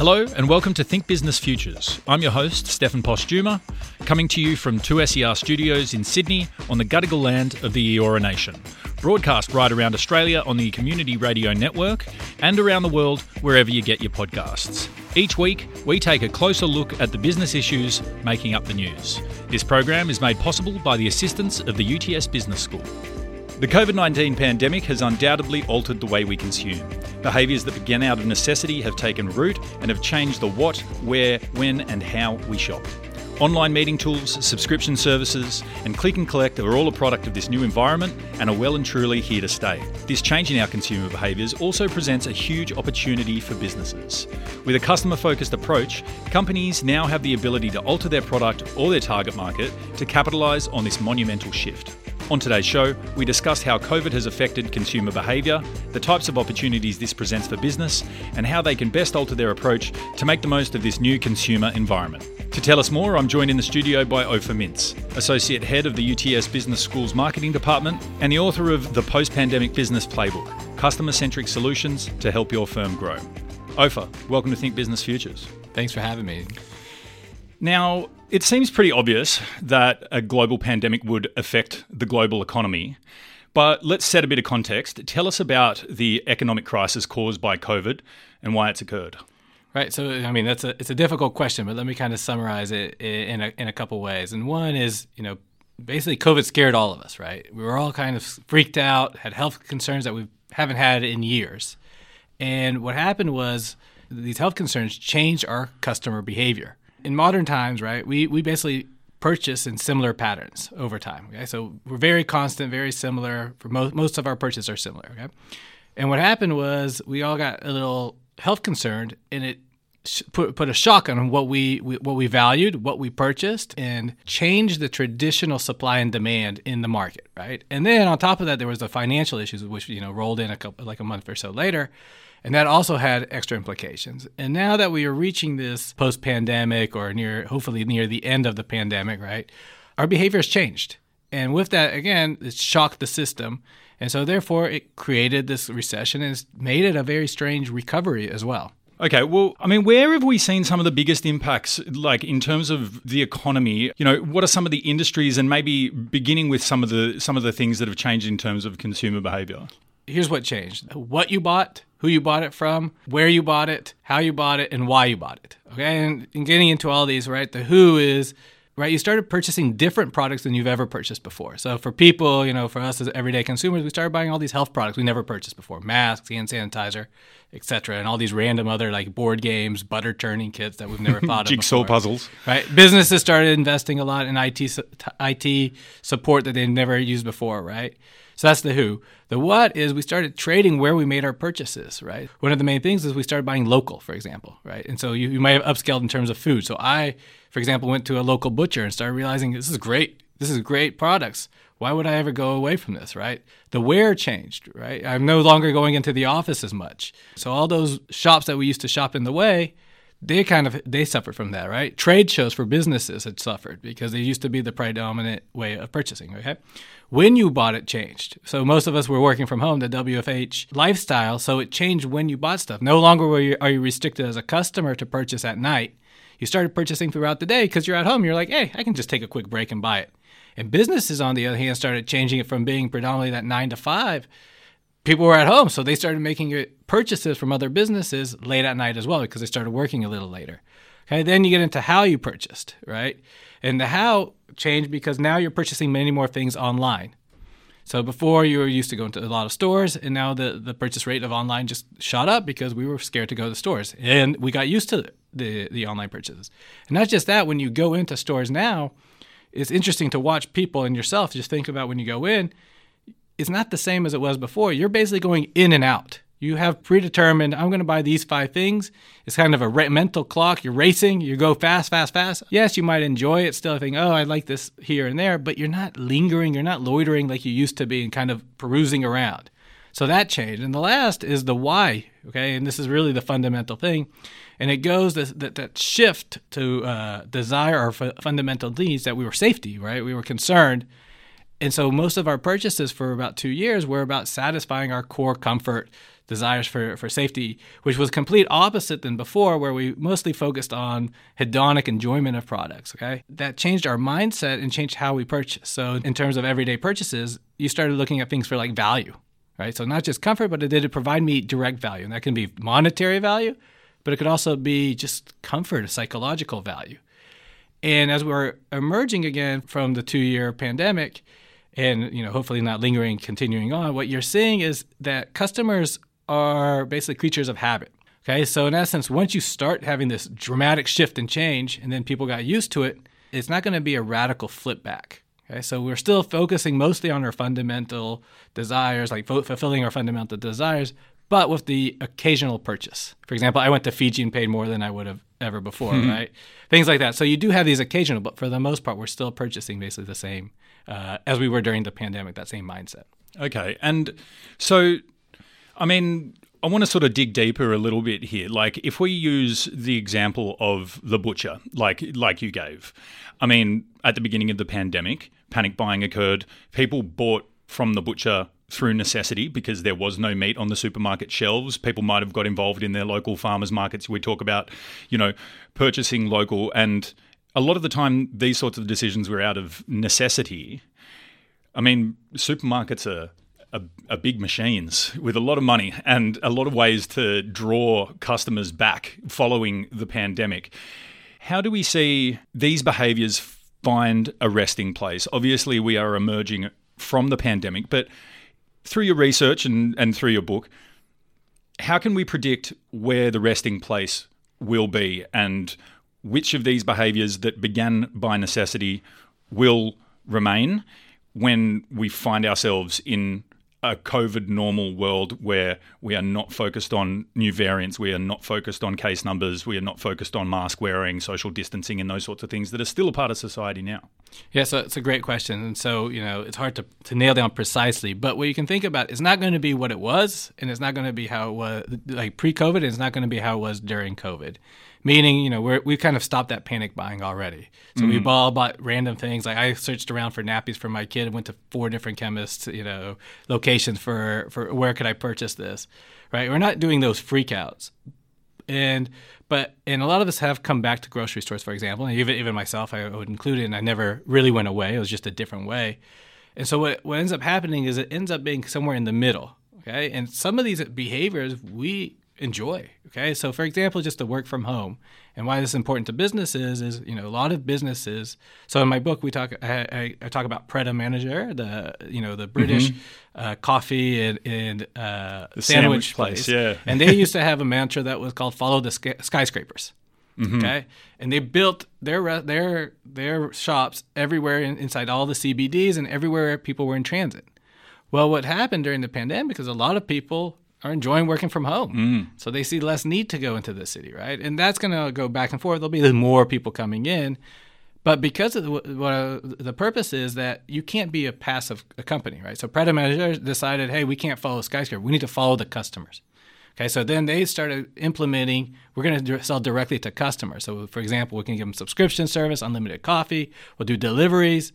Hello and welcome to Think Business Futures. I'm your host, Stefan Postuma, coming to you from 2SER Studios in Sydney on the Gadigal land of the Eora Nation. Broadcast right around Australia on the Community Radio Network and around the world wherever you get your podcasts. Each week, we take a closer look at the business issues making up the news. This program is made possible by the assistance of the UTS Business School. The COVID 19 pandemic has undoubtedly altered the way we consume. Behaviours that began out of necessity have taken root and have changed the what, where, when, and how we shop. Online meeting tools, subscription services, and click and collect are all a product of this new environment and are well and truly here to stay. This change in our consumer behaviours also presents a huge opportunity for businesses. With a customer focused approach, companies now have the ability to alter their product or their target market to capitalise on this monumental shift. On today's show, we discuss how COVID has affected consumer behaviour, the types of opportunities this presents for business, and how they can best alter their approach to make the most of this new consumer environment. To tell us more, I'm joined in the studio by Ofer Mintz, Associate Head of the UTS Business School's Marketing Department and the author of The Post Pandemic Business Playbook Customer Centric Solutions to Help Your Firm Grow. Ofer, welcome to Think Business Futures. Thanks for having me. Now, it seems pretty obvious that a global pandemic would affect the global economy. But let's set a bit of context. Tell us about the economic crisis caused by COVID and why it's occurred. Right. So, I mean, that's a it's a difficult question, but let me kind of summarize it in a in a couple ways. And one is, you know, basically COVID scared all of us, right? We were all kind of freaked out, had health concerns that we haven't had in years. And what happened was these health concerns changed our customer behavior in modern times, right, we, we basically purchase in similar patterns over time. Okay, so we're very constant, very similar. For most most of our purchases are similar. Okay, and what happened was we all got a little health concerned, and it put put a shock on what we, we what we valued, what we purchased, and changed the traditional supply and demand in the market. Right, and then on top of that, there was the financial issues, which you know rolled in a couple like a month or so later. And that also had extra implications. And now that we are reaching this post pandemic or near, hopefully near the end of the pandemic, right, our behavior has changed. And with that, again, it shocked the system. And so, therefore, it created this recession and it's made it a very strange recovery as well. Okay, well, I mean, where have we seen some of the biggest impacts, like in terms of the economy? You know, what are some of the industries, and maybe beginning with some of the some of the things that have changed in terms of consumer behavior? Here's what changed: what you bought, who you bought it from, where you bought it, how you bought it, and why you bought it. Okay, and, and getting into all these, right? The who is right? You started purchasing different products than you've ever purchased before. So for people, you know, for us as everyday consumers, we started buying all these health products we never purchased before: masks, hand sanitizer, etc., and all these random other like board games, butter churning kits that we've never thought of. Jigsaw puzzles, right? Businesses started investing a lot in IT IT support that they'd never used before, right? So that's the who. The what is we started trading where we made our purchases, right? One of the main things is we started buying local, for example, right? And so you, you might have upscaled in terms of food. So I, for example, went to a local butcher and started realizing this is great. This is great products. Why would I ever go away from this, right? The where changed, right? I'm no longer going into the office as much. So all those shops that we used to shop in the way, they kind of they suffered from that, right? Trade shows for businesses had suffered because they used to be the predominant way of purchasing. Okay, when you bought it changed. So most of us were working from home, the WFH lifestyle. So it changed when you bought stuff. No longer you, are you restricted as a customer to purchase at night. You started purchasing throughout the day because you're at home. You're like, hey, I can just take a quick break and buy it. And businesses, on the other hand, started changing it from being predominantly that nine to five. People were at home, so they started making purchases from other businesses late at night as well because they started working a little later. Okay, then you get into how you purchased, right? And the how changed because now you're purchasing many more things online. So before you were used to going to a lot of stores, and now the, the purchase rate of online just shot up because we were scared to go to stores, and we got used to the the online purchases. And not just that, when you go into stores now, it's interesting to watch people and yourself. Just think about when you go in, it's not the same as it was before. You're basically going in and out. You have predetermined, I'm going to buy these five things. It's kind of a mental clock. You're racing, you go fast, fast, fast. Yes, you might enjoy it still, think, oh, I like this here and there, but you're not lingering, you're not loitering like you used to be and kind of perusing around. So that changed. And the last is the why, okay? And this is really the fundamental thing. And it goes that, that shift to uh, desire our f- fundamental needs that we were safety, right? We were concerned And so most of our purchases for about two years were about satisfying our core comfort desires for, for safety, which was complete opposite than before, where we mostly focused on hedonic enjoyment of products. Okay, that changed our mindset and changed how we purchase. So in terms of everyday purchases, you started looking at things for like value, right? So not just comfort, but did it provide me direct value, and that can be monetary value, but it could also be just comfort, psychological value. And as we're emerging again from the two-year pandemic, and you know hopefully not lingering continuing on what you're seeing is that customers are basically creatures of habit. Okay, so in essence, once you start having this dramatic shift and change, and then people got used to it, it's not going to be a radical flip back. Okay, so we're still focusing mostly on our fundamental desires, like fulfilling our fundamental desires, but with the occasional purchase. For example, I went to Fiji and paid more than I would have ever before, mm-hmm. right? Things like that. So you do have these occasional, but for the most part, we're still purchasing basically the same uh, as we were during the pandemic. That same mindset. Okay, and so I mean, I want to sort of dig deeper a little bit here. Like, if we use the example of the butcher, like like you gave, I mean, at the beginning of the pandemic, panic buying occurred. People bought from the butcher through necessity because there was no meat on the supermarket shelves. People might have got involved in their local farmers markets. We talk about, you know, purchasing local, and a lot of the time, these sorts of decisions were out of necessity. I mean, supermarkets are are, are big machines with a lot of money and a lot of ways to draw customers back following the pandemic. How do we see these behaviors find a resting place? Obviously, we are emerging from the pandemic, but through your research and, and through your book, how can we predict where the resting place will be and which of these behaviors that began by necessity will remain when we find ourselves in a COVID normal world where we are not focused on new variants, we are not focused on case numbers, we are not focused on mask wearing, social distancing, and those sorts of things that are still a part of society now? Yeah, so it's a great question. And so, you know, it's hard to, to nail down precisely, but what you can think about is not going to be what it was, and it's not going to be how it was like pre COVID, and it's not going to be how it was during COVID meaning you know we're, we've kind of stopped that panic buying already. So mm-hmm. we all bought random things. Like i searched around for nappies for my kid and went to four different chemists you know locations for for where could i purchase this right? We're not doing those freakouts and but and a lot of us have come back to grocery stores for example and even even myself i would include it and i never really went away. It was just a different way. And so what, what ends up happening is it ends up being somewhere in the middle okay? And some of these behaviors we enjoy. Okay, so for example, just to work from home, and why this is important to businesses is you know a lot of businesses. So in my book, we talk I, I talk about Pret a Manger, the you know the British mm-hmm. uh, coffee and, and uh, sandwich, sandwich, place, yeah. and they used to have a mantra that was called "Follow the skyscrapers." Mm-hmm. Okay, and they built their their their shops everywhere in, inside all the CBDs and everywhere people were in transit. Well, what happened during the pandemic is a lot of people are enjoying working from home. Mm. So they see less need to go into the city, right? And that's going to go back and forth. There'll be more people coming in. But because of the, what, uh, the purpose is that you can't be a passive a company, right? So Pret a Manger decided, hey, we can't follow skyscraper. We need to follow the customers. Okay, so then they started implementing. We're going to sell directly to customers. So, for example, we can give them subscription service, unlimited coffee. We'll do deliveries,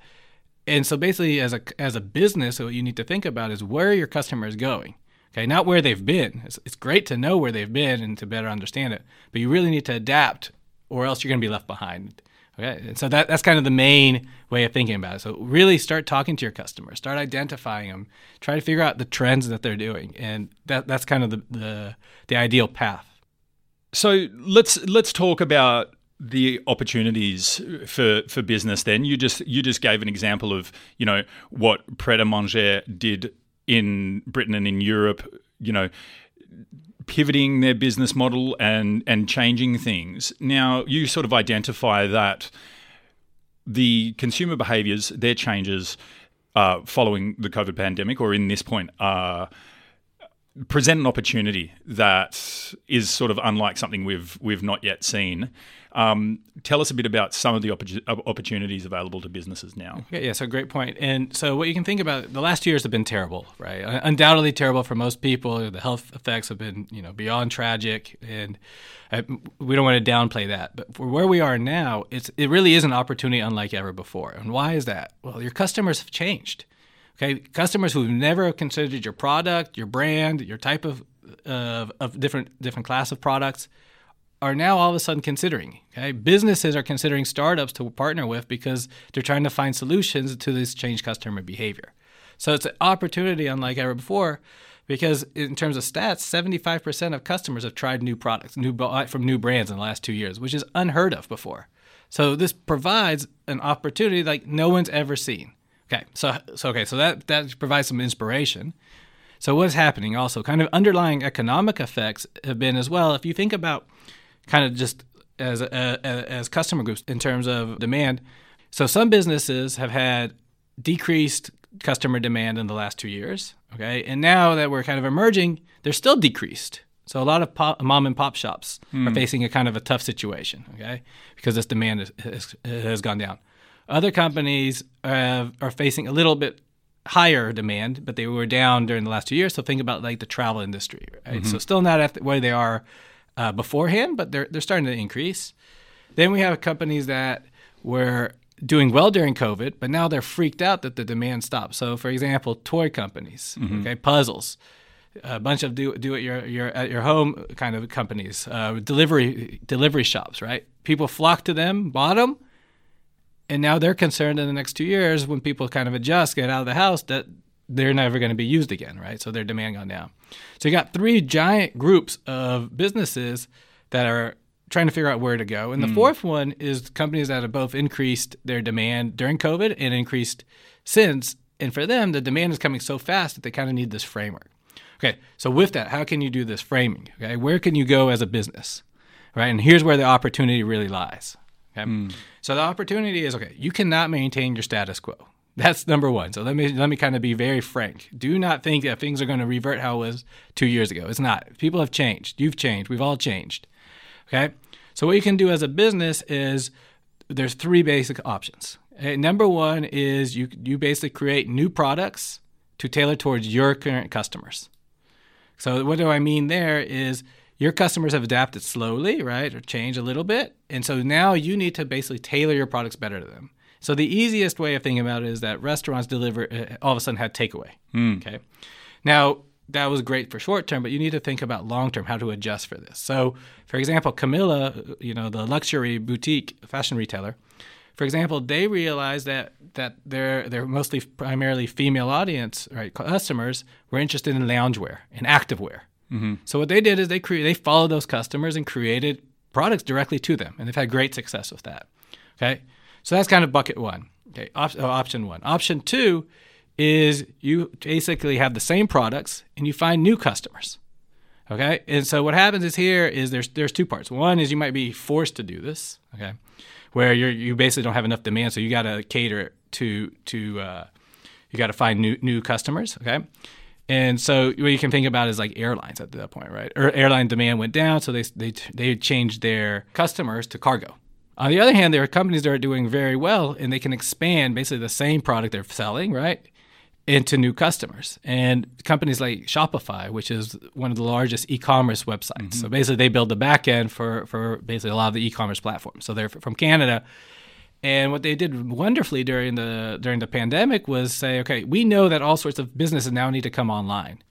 and so basically, as a as a business, what you need to think about is where your customer is going. Okay, not where they've been. It's, it's great to know where they've been and to better understand it, but you really need to adapt, or else you're going to be left behind. Okay, and so that, that's kind of the main way of thinking about it. So really start talking to your customers, start identifying them, try to figure out the trends that they're doing, and that that's kind of the the, the ideal path. So let's let's talk about the opportunities for for business. Then you just you just gave an example of you know what Pret a Manger did in Britain and in Europe, you know, pivoting their business model and and changing things. Now, you sort of identify that the consumer behaviors, their changes uh, following the COVID pandemic, or in this point, uh, present an opportunity that is sort of unlike something we've we've not yet seen. Um, tell us a bit about some of the uh, opportunities available to businesses now. Okay, yeah, so great point. And so what you can think about, the last years have been terrible, right? Uh, undoubtedly terrible for most people. The health effects have been, you know, beyond tragic, and I, we don't want to downplay that. But for where we are now, it's it really is an opportunity unlike ever before. And why is that? Well, your customers have changed. Okay, customers who've never considered your product, your brand, your type of of, of different different class of products are now all of a sudden considering. Okay, businesses are considering startups to partner with because they're trying to find solutions to this changed customer behavior. So it's an opportunity unlike ever before, because in terms of stats, 75% of customers have tried new products, new from new brands in the last two years, which is unheard of before. So this provides an opportunity like no one's ever seen. Okay, so so okay, so that that provides some inspiration. So what's happening also? Kind of underlying economic effects have been as well. If you think about kind of just as as customer groups in terms of demand, so some businesses have had decreased customer demand in the last two years. Okay, and now that we're kind of emerging, they're still decreased. So a lot of pop, mom and pop shops mm. are hmm. facing a kind of a tough situation. Okay, because this demand is, is, has gone down. Other companies have, are facing a little bit higher demand, but they were down during the last two years. So think about like the travel industry, right? Mm-hmm. So still not at the way they are uh, beforehand, but they're they're starting to increase. Then we have companies that were doing well during COVID, but now they're freaked out that the demand stopped. So, for example, toy companies, mm-hmm. okay, puzzles, a bunch of do do it your your at your home kind of companies, uh, delivery delivery shops, right? People flock to them, bought them, and now they're concerned in the next two years when people kind of adjust, get out of the house, that they're never going to be used again, right? So their demand gone down. So you got three giant groups of businesses that are trying to figure out where to go. And the mm. fourth one is companies that have both increased their demand during COVID and increased since. And for them, the demand is coming so fast that they kind of need this framework. Okay, so with that, how can you do this framing? Okay, where can you go as a business? Right, and here's where the opportunity really lies. Okay? Mm. So the opportunity is okay. You cannot maintain your status quo. That's number one. So let me let me kind of be very frank. Do not think that things are going to revert how it was two years ago. It's not. People have changed. You've changed. We've all changed. Okay. So what you can do as a business is there's three basic options. Okay? Number one is you you basically create new products to tailor towards your current customers. So what do I mean there is your customers have adapted slowly, right, or changed a little bit. And so now you need to basically tailor your products better to them. So the easiest way of thinking about it is that restaurants deliver uh, all of a sudden had takeaway. Mm. Okay. Now that was great for short term, but you need to think about long term how to adjust for this. So, for example, Camilla, you know, the luxury boutique fashion retailer, for example, they realized that that their their mostly primarily female audience, right, customers were interested in loungewear and activewear. Mm-hmm. So what they did is they cre- they followed those customers and created products directly to them, and they've had great success with that. Okay, so that's kind of bucket one. Okay, Op- oh, option one. Option two is you basically have the same products and you find new customers. Okay, and so what happens is here is there's there's two parts. One is you might be forced to do this. Okay, where you you basically don't have enough demand, so you got to cater to to uh, you got to find new new customers. Okay, and so what you can think about is like airlines at that point, right? Or airline demand went down, so they they they changed their customers to cargo. On the other hand, there are companies that are doing very well, and they can expand basically the same product they're selling, right, into new customers. And companies like Shopify, which is one of the largest e-commerce websites, mm-hmm. so basically they build the back end for for basically a lot of the e-commerce platforms. So they're from Canada and what they did wonderfully during the during the pandemic was say, okay, we know that all sorts of businesses now need to come online,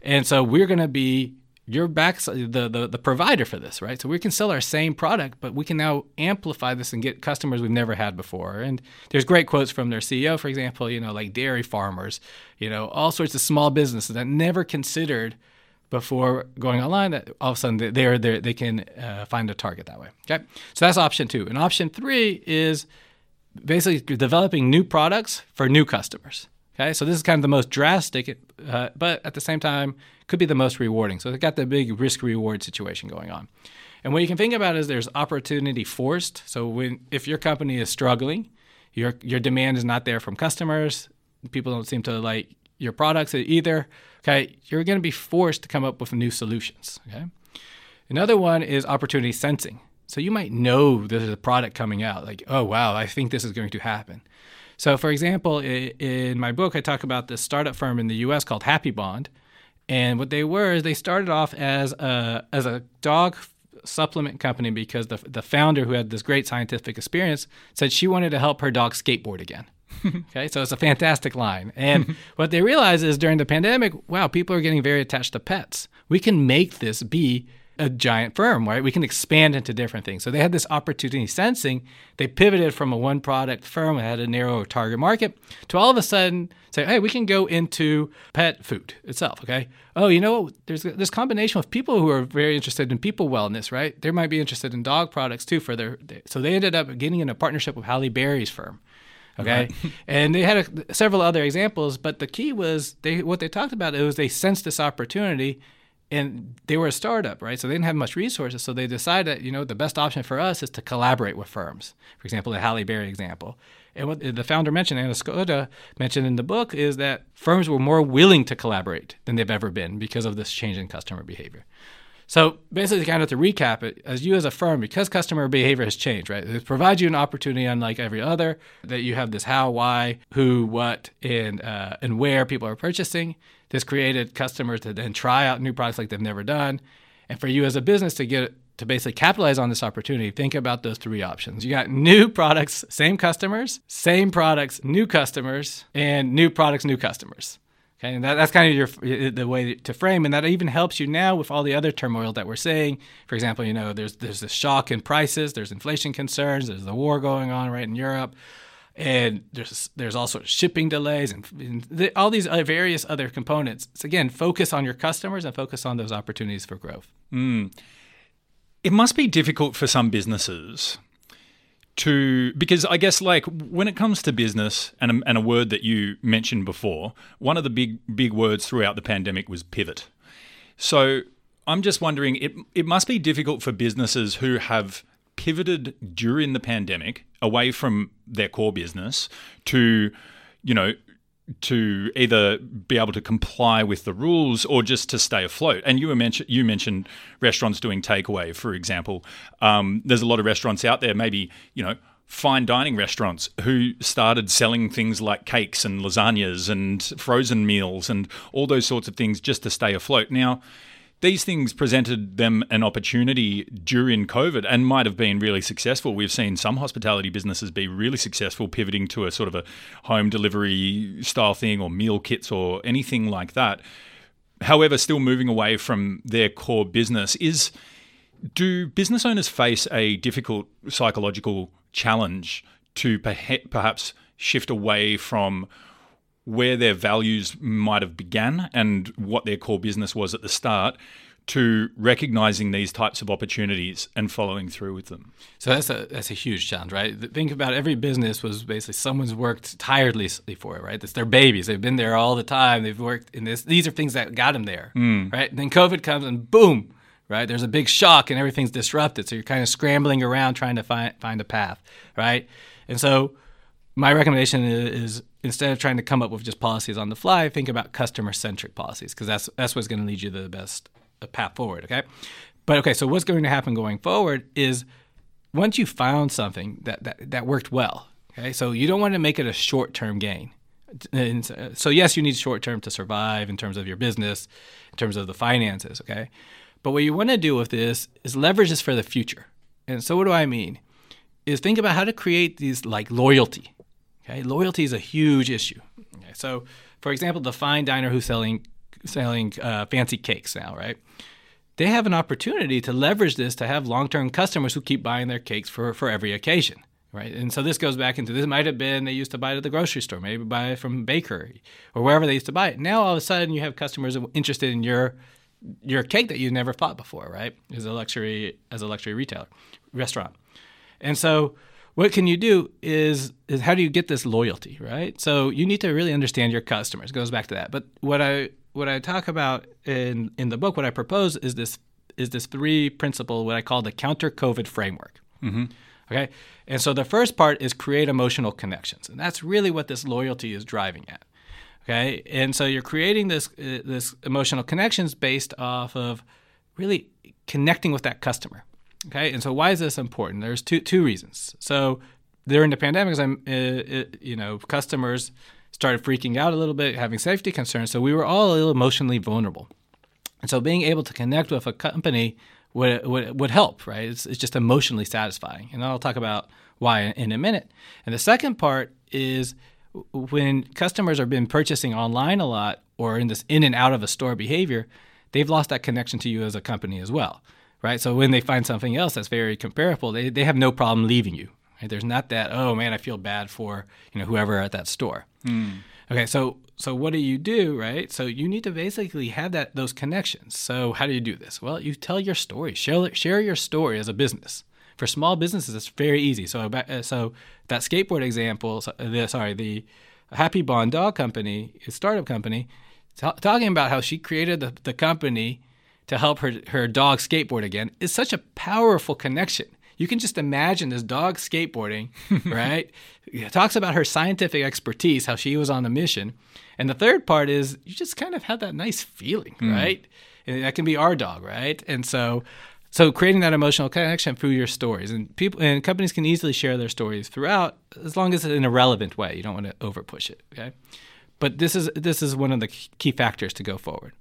and so we're going to be your back the, the the provider for this, right? So we can sell our same product, but we can now amplify this and get customers we've never had before. And there's great quotes from their CEO, for example, you know, like dairy farmers, you know, all sorts of small businesses that never considered before going online that all of a sudden they're, they're they can uh, find a target that way. Okay? So that's option two. And option three is basically developing new products for new customers. Okay? So this is kind of the most drastic uh, but at the same time could be the most rewarding. So they've got the big risk reward situation going on. And what you can think about is there's opportunity forced. So when if your company is struggling your your demand is not there from customers. People don't seem to like your products either okay, you're going to be forced to come up with new solutions. Okay. Another one is opportunity sensing. So you might know there's a product coming out, like, oh wow, I think this is going to happen. So, for example, in my book, I talk about this startup firm in the U.S. called Happy Bond, and what they were is they started off as a as a dog supplement company because the the founder, who had this great scientific experience, said she wanted to help her dog skateboard again. Okay, so it's a fantastic line. And what they realize is during the pandemic, wow, people are getting very attached to pets. We can make this be a giant firm, right? We can expand into different things. So they had this opportunity sensing. They pivoted from a one product firm that had a narrow target market to all of a sudden say, hey, we can go into pet food itself, okay? Oh, you know, there's this combination of people who are very interested in people wellness, right? They might be interested in dog products too for their, so they ended up getting in a partnership with Halle Berry's firm. Okay, right. and they had a, several other examples, but the key was they what they talked about. It was they sensed this opportunity and they were a startup, right? So they didn't have much resources. So they decided, you know, the best option for us is to collaborate with firms. For example, the Halle Berry example. And what the founder mentioned, Anna Skoda mentioned in the book, is that firms were more willing to collaborate than they've ever been because of this change in customer behavior. So basically, kind of to recap it, as you as a firm, because customer behavior has changed, right? It provides you an opportunity, unlike every other, that you have this how, why, who, what, and uh, and where people are purchasing. This created customers to then try out new products like they've never done, and for you as a business to get to basically capitalize on this opportunity, think about those three options. You got new products, same customers, same products, new customers, and new products, new customers. And that, that's kind of your the way to frame, and that even helps you now with all the other turmoil that we're seeing. For example, you know, there's there's a shock in prices, there's inflation concerns, there's the war going on right in Europe, and there's there's also shipping delays and, and the, all these various other components. So again, focus on your customers and focus on those opportunities for growth. Mm. It must be difficult for some businesses to because I guess like when it comes to business and a, and a word that you mentioned before, one of the big big words throughout the pandemic was pivot. So I'm just wondering, it it must be difficult for businesses who have pivoted during the pandemic away from their core business to, you know, to either be able to comply with the rules or just to stay afloat. And you mentioned you mentioned restaurants doing takeaway, for example. Um, there's a lot of restaurants out there, maybe you know fine dining restaurants who started selling things like cakes and lasagnas and frozen meals and all those sorts of things just to stay afloat. Now these things presented them an opportunity during COVID and might have been really successful. We've seen some hospitality businesses be really successful pivoting to a sort of a home delivery style thing or meal kits or anything like that. However, still moving away from their core business is do business owners face a difficult psychological challenge to perhaps shift away from where their values might have began and what their core business was at the start to recognizing these types of opportunities and following through with them. So that's a that's a huge challenge, right? Think about every business was basically someone's worked tirelessly for it, right? It's their babies. They've been there all the time. They've worked in this. These are things that got them there, mm. right? And then COVID comes and boom, right? There's a big shock and everything's disrupted. So you're kind of scrambling around trying to find find a path, right? And so my recommendation is, instead of trying to come up with just policies on the fly, think about customer centric policies because that's that's what's going to lead you to the best uh, path forward. Okay, but okay, so what's going to happen going forward is once you found something that that, that worked well. Okay, so you don't want to make it a short term gain. And so yes, you need short term to survive in terms of your business, in terms of the finances. Okay, but what you want to do with this is leverage this for the future. And so what do I mean? Is think about how to create these like loyalty Okay, loyalty is a huge issue. Okay, so, for example, the fine diner who's selling selling uh, fancy cakes now, right? They have an opportunity to leverage this to have long-term customers who keep buying their cakes for for every occasion, right? And so this goes back into this might have been they used to buy it at the grocery store, maybe buy it from bakery or wherever they used to buy it. Now all of a sudden you have customers interested in your your cake that you never thought before, right? As a luxury as a luxury retailer restaurant, and so what can you do is is how do you get this loyalty, right? So you need to really understand your customers. It goes back to that. But what I what I talk about in in the book, what I propose is this is this three principle, what I call the counter COVID framework. Mm-hmm. Okay, and so the first part is create emotional connections, and that's really what this loyalty is driving at. Okay, and so you're creating this uh, this emotional connections based off of really connecting with that customer. Okay, and so why is this important? There's two two reasons. So during the pandemic, I'm, uh, you know, customers started freaking out a little bit, having safety concerns. So we were all a little emotionally vulnerable, and so being able to connect with a company would would, would help, right? It's, it's just emotionally satisfying, and I'll talk about why in a minute. And the second part is when customers have been purchasing online a lot or in this in and out of a store behavior, they've lost that connection to you as a company as well, right? So when they find something else that's very comparable, they, they have no problem leaving you. Right? There's not that oh man, I feel bad for you know whoever at that store. Mm. Okay, so so what do you do, right? So you need to basically have that those connections. So how do you do this? Well, you tell your story. Share share your story as a business. For small businesses, it's very easy. So uh, so that skateboard example, the, sorry, the Happy Bond Dog Company, a startup company, t- talking about how she created the, the company to help her her dog skateboard again is such a powerful connection you can just imagine this dog skateboarding, right? It talks about her scientific expertise, how she was on a mission. And the third part is you just kind of have that nice feeling, mm. right? And that can be our dog, right? And so so creating that emotional connection through your stories and people and companies can easily share their stories throughout as long as it's in a relevant way. You don't want to over push it, okay? But this is this is one of the key factors to go forward.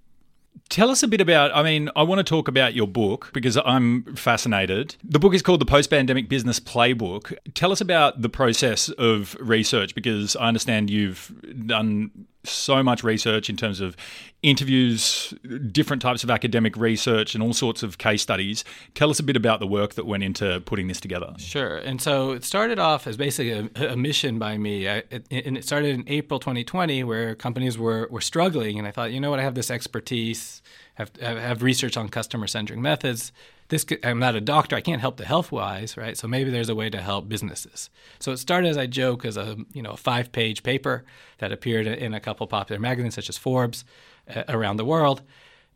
Tell us a bit about, I mean, I want to talk about your book because I'm fascinated. The book is called The Post Pandemic Business Playbook. Tell us about the process of research because I understand you've done so much research in terms of interviews, different types of academic research, and all sorts of case studies. Tell us a bit about the work that went into putting this together. Sure. And so it started off as basically a, a mission by me. I, and it started in April 2020, where companies were, were struggling. And I thought, you know what, I have this expertise, have, have research on customer centric methods this I'm not a doctor. I can't help the health wise, right? So maybe there's a way to help businesses. So it started as I joke as a you know a five page paper that appeared in a couple popular magazines such as Forbes uh, around the world,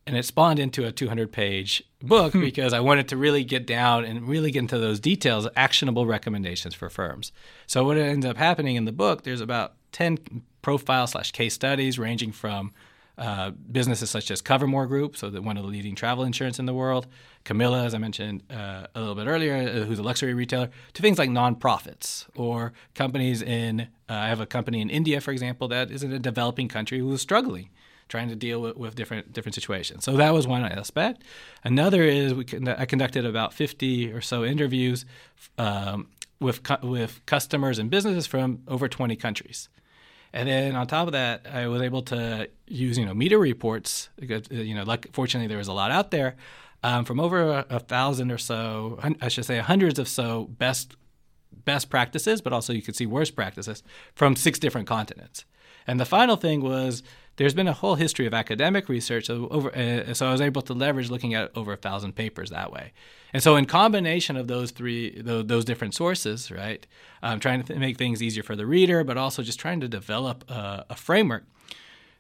and it spawned into a 200 page book hmm. because I wanted to really get down and really get into those details, actionable recommendations for firms. So what ends up happening in the book, there's about 10 profile slash case studies ranging from uh, businesses such as Cover-More Group, so that one of the leading travel insurance in the world, Camilla, as I mentioned uh, a little bit earlier, uh, who's a luxury retailer, to things like nonprofits or companies in. Uh, I have a company in India, for example, that is in a developing country who is struggling, trying to deal with, with different different situations. So that was one aspect. Another is we con- I conducted about 50 or so interviews um, with cu- with customers and businesses from over 20 countries. And then on top of that, I was able to use you know media reports. Because, you know, like fortunately there was a lot out there um, from over a, a, thousand or so. I should say hundreds of so best best practices, but also you could see worst practices from six different continents. And the final thing was there's been a whole history of academic research. So, over, uh, so I was able to leverage looking at over a thousand papers that way. And so, in combination of those three, those, those different sources, right, I'm trying to th- make things easier for the reader, but also just trying to develop a, a framework.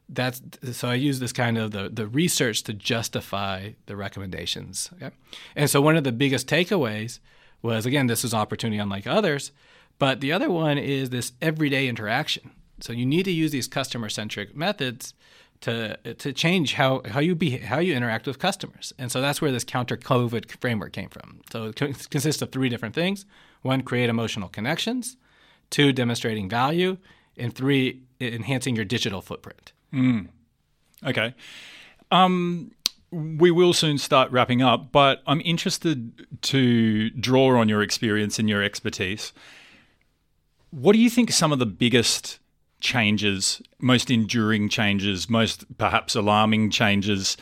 That's so I use this kind of the, the research to justify the recommendations. Okay? And so one of the biggest takeaways was again, this is opportunity unlike others, but the other one is this everyday interaction. So you need to use these customer centric methods to to change how, how you be how you interact with customers. And so that's where this counter COVID framework came from. So it consists of three different things. One, create emotional connections. Two, demonstrating value. And three, enhancing your digital footprint. Mm. Okay. Um, we will soon start wrapping up, but I'm interested to draw on your experience and your expertise. What do you think some of the biggest changes, most enduring changes, most perhaps alarming changes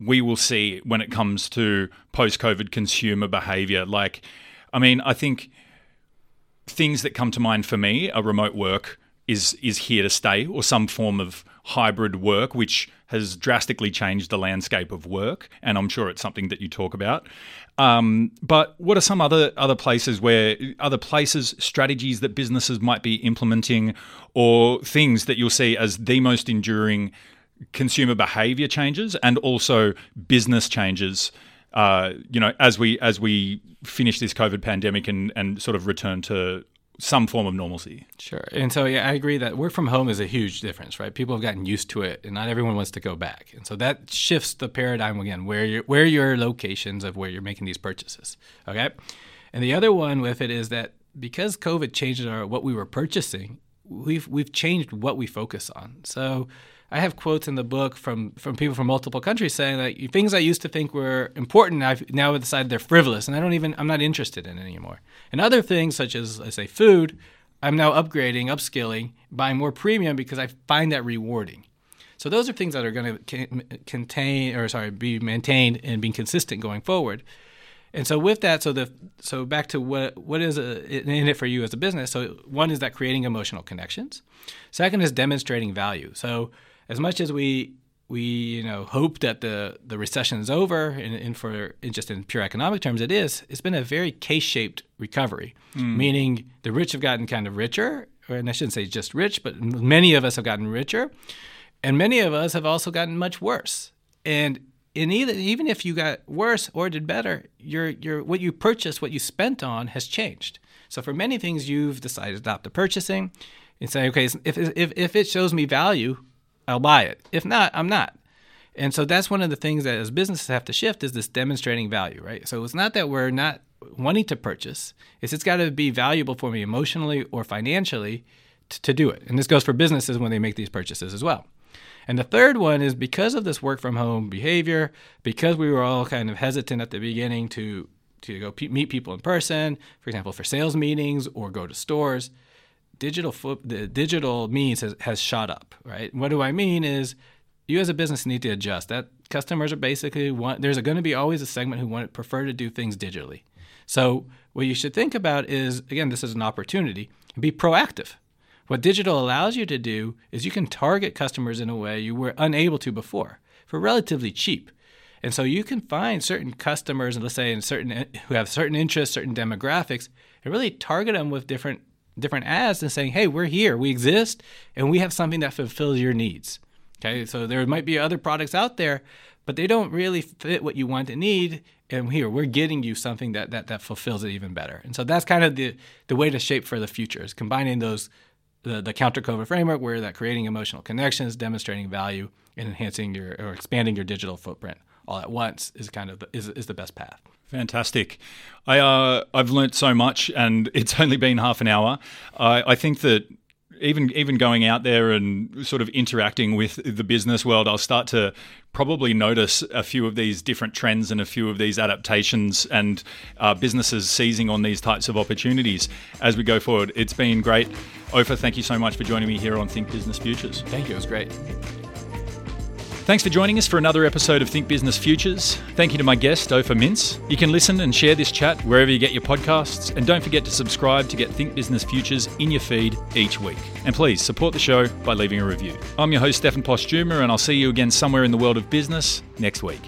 we will see when it comes to post COVID consumer behavior. Like, I mean, I think things that come to mind for me are remote work is is here to stay or some form of hybrid work which has drastically changed the landscape of work and I'm sure it's something that you talk about um, but what are some other other places where other places strategies that businesses might be implementing, or things that you'll see as the most enduring consumer behavior changes and also business changes? Uh, you know, as we as we finish this COVID pandemic and and sort of return to some form of normalcy. Sure. And so, yeah, I agree that work from home is a huge difference, right? People have gotten used to it, and not everyone wants to go back. And so that shifts the paradigm again, where you where your locations of where you're making these purchases. Okay. And the other one with it is that because COVID changed our what we were purchasing, we've we've changed what we focus on. So I have quotes in the book from from people from multiple countries saying that things I used to think were important, I've now decided they're frivolous, and I don't even I'm not interested in anymore. And other things such as I say food, I'm now upgrading, upskilling, buying more premium because I find that rewarding. So those are things that are going to contain or sorry, be maintained and being consistent going forward. And so with that, so the so back to what what is a, in it for you as a business. So one is that creating emotional connections. Second is demonstrating value. So as much as we we you know hope that the the recession is over, and, and for just in pure economic terms, it is. It's been a very K-shaped recovery, mm. meaning the rich have gotten kind of richer, and I shouldn't say just rich, but many of us have gotten richer, and many of us have also gotten much worse. And and either, even if you got worse or did better, your your what you purchased, what you spent on, has changed. So for many things, you've decided to stop the purchasing and say, okay, if if if it shows me value, I'll buy it. If not, I'm not. And so that's one of the things that as businesses have to shift is this demonstrating value, right? So it's not that we're not wanting to purchase; it's it's got to be valuable for me emotionally or financially to, to do it. And this goes for businesses when they make these purchases as well. And the third one is because of this work from home behavior, because we were all kind of hesitant at the beginning to to go pe- meet people in person, for example, for sales meetings or go to stores, digital fo- the digital means has, has shot up, right? What do I mean is you as a business need to adjust. That customers are basically want there's going to be always a segment who want prefer to do things digitally. So what you should think about is again, this is an opportunity. Be proactive. What digital allows you to do is you can target customers in a way you were unable to before for relatively cheap. And so you can find certain customers, let's say in certain who have certain interests, certain demographics, and really target them with different different ads and saying, "Hey, we're here, we exist, and we have something that fulfills your needs." Okay, so there might be other products out there, but they don't really fit what you want and need. And here we're getting you something that that that fulfills it even better. And so that's kind of the the way to shape for the future is combining those the, the counter COVID framework, where that creating emotional connections, demonstrating value, and enhancing your or expanding your digital footprint all at once is kind of the, is, is the best path. Fantastic. I uh, I've learnt so much, and it's only been half an hour. I, I think that even even going out there and sort of interacting with the business world, I'll start to probably notice a few of these different trends and a few of these adaptations and uh, businesses seizing on these types of opportunities as we go forward. It's been great. Ofer, thank you so much for joining me here on Think Business Futures. Thank you. It was great. Thanks for joining us for another episode of Think Business Futures. Thank you to my guest, Ofer Mintz. You can listen and share this chat wherever you get your podcasts, and don't forget to subscribe to get Think Business Futures in your feed each week. And please support the show by leaving a review. I'm your host, Stefan Postuma, and I'll see you again somewhere in the world of business next week.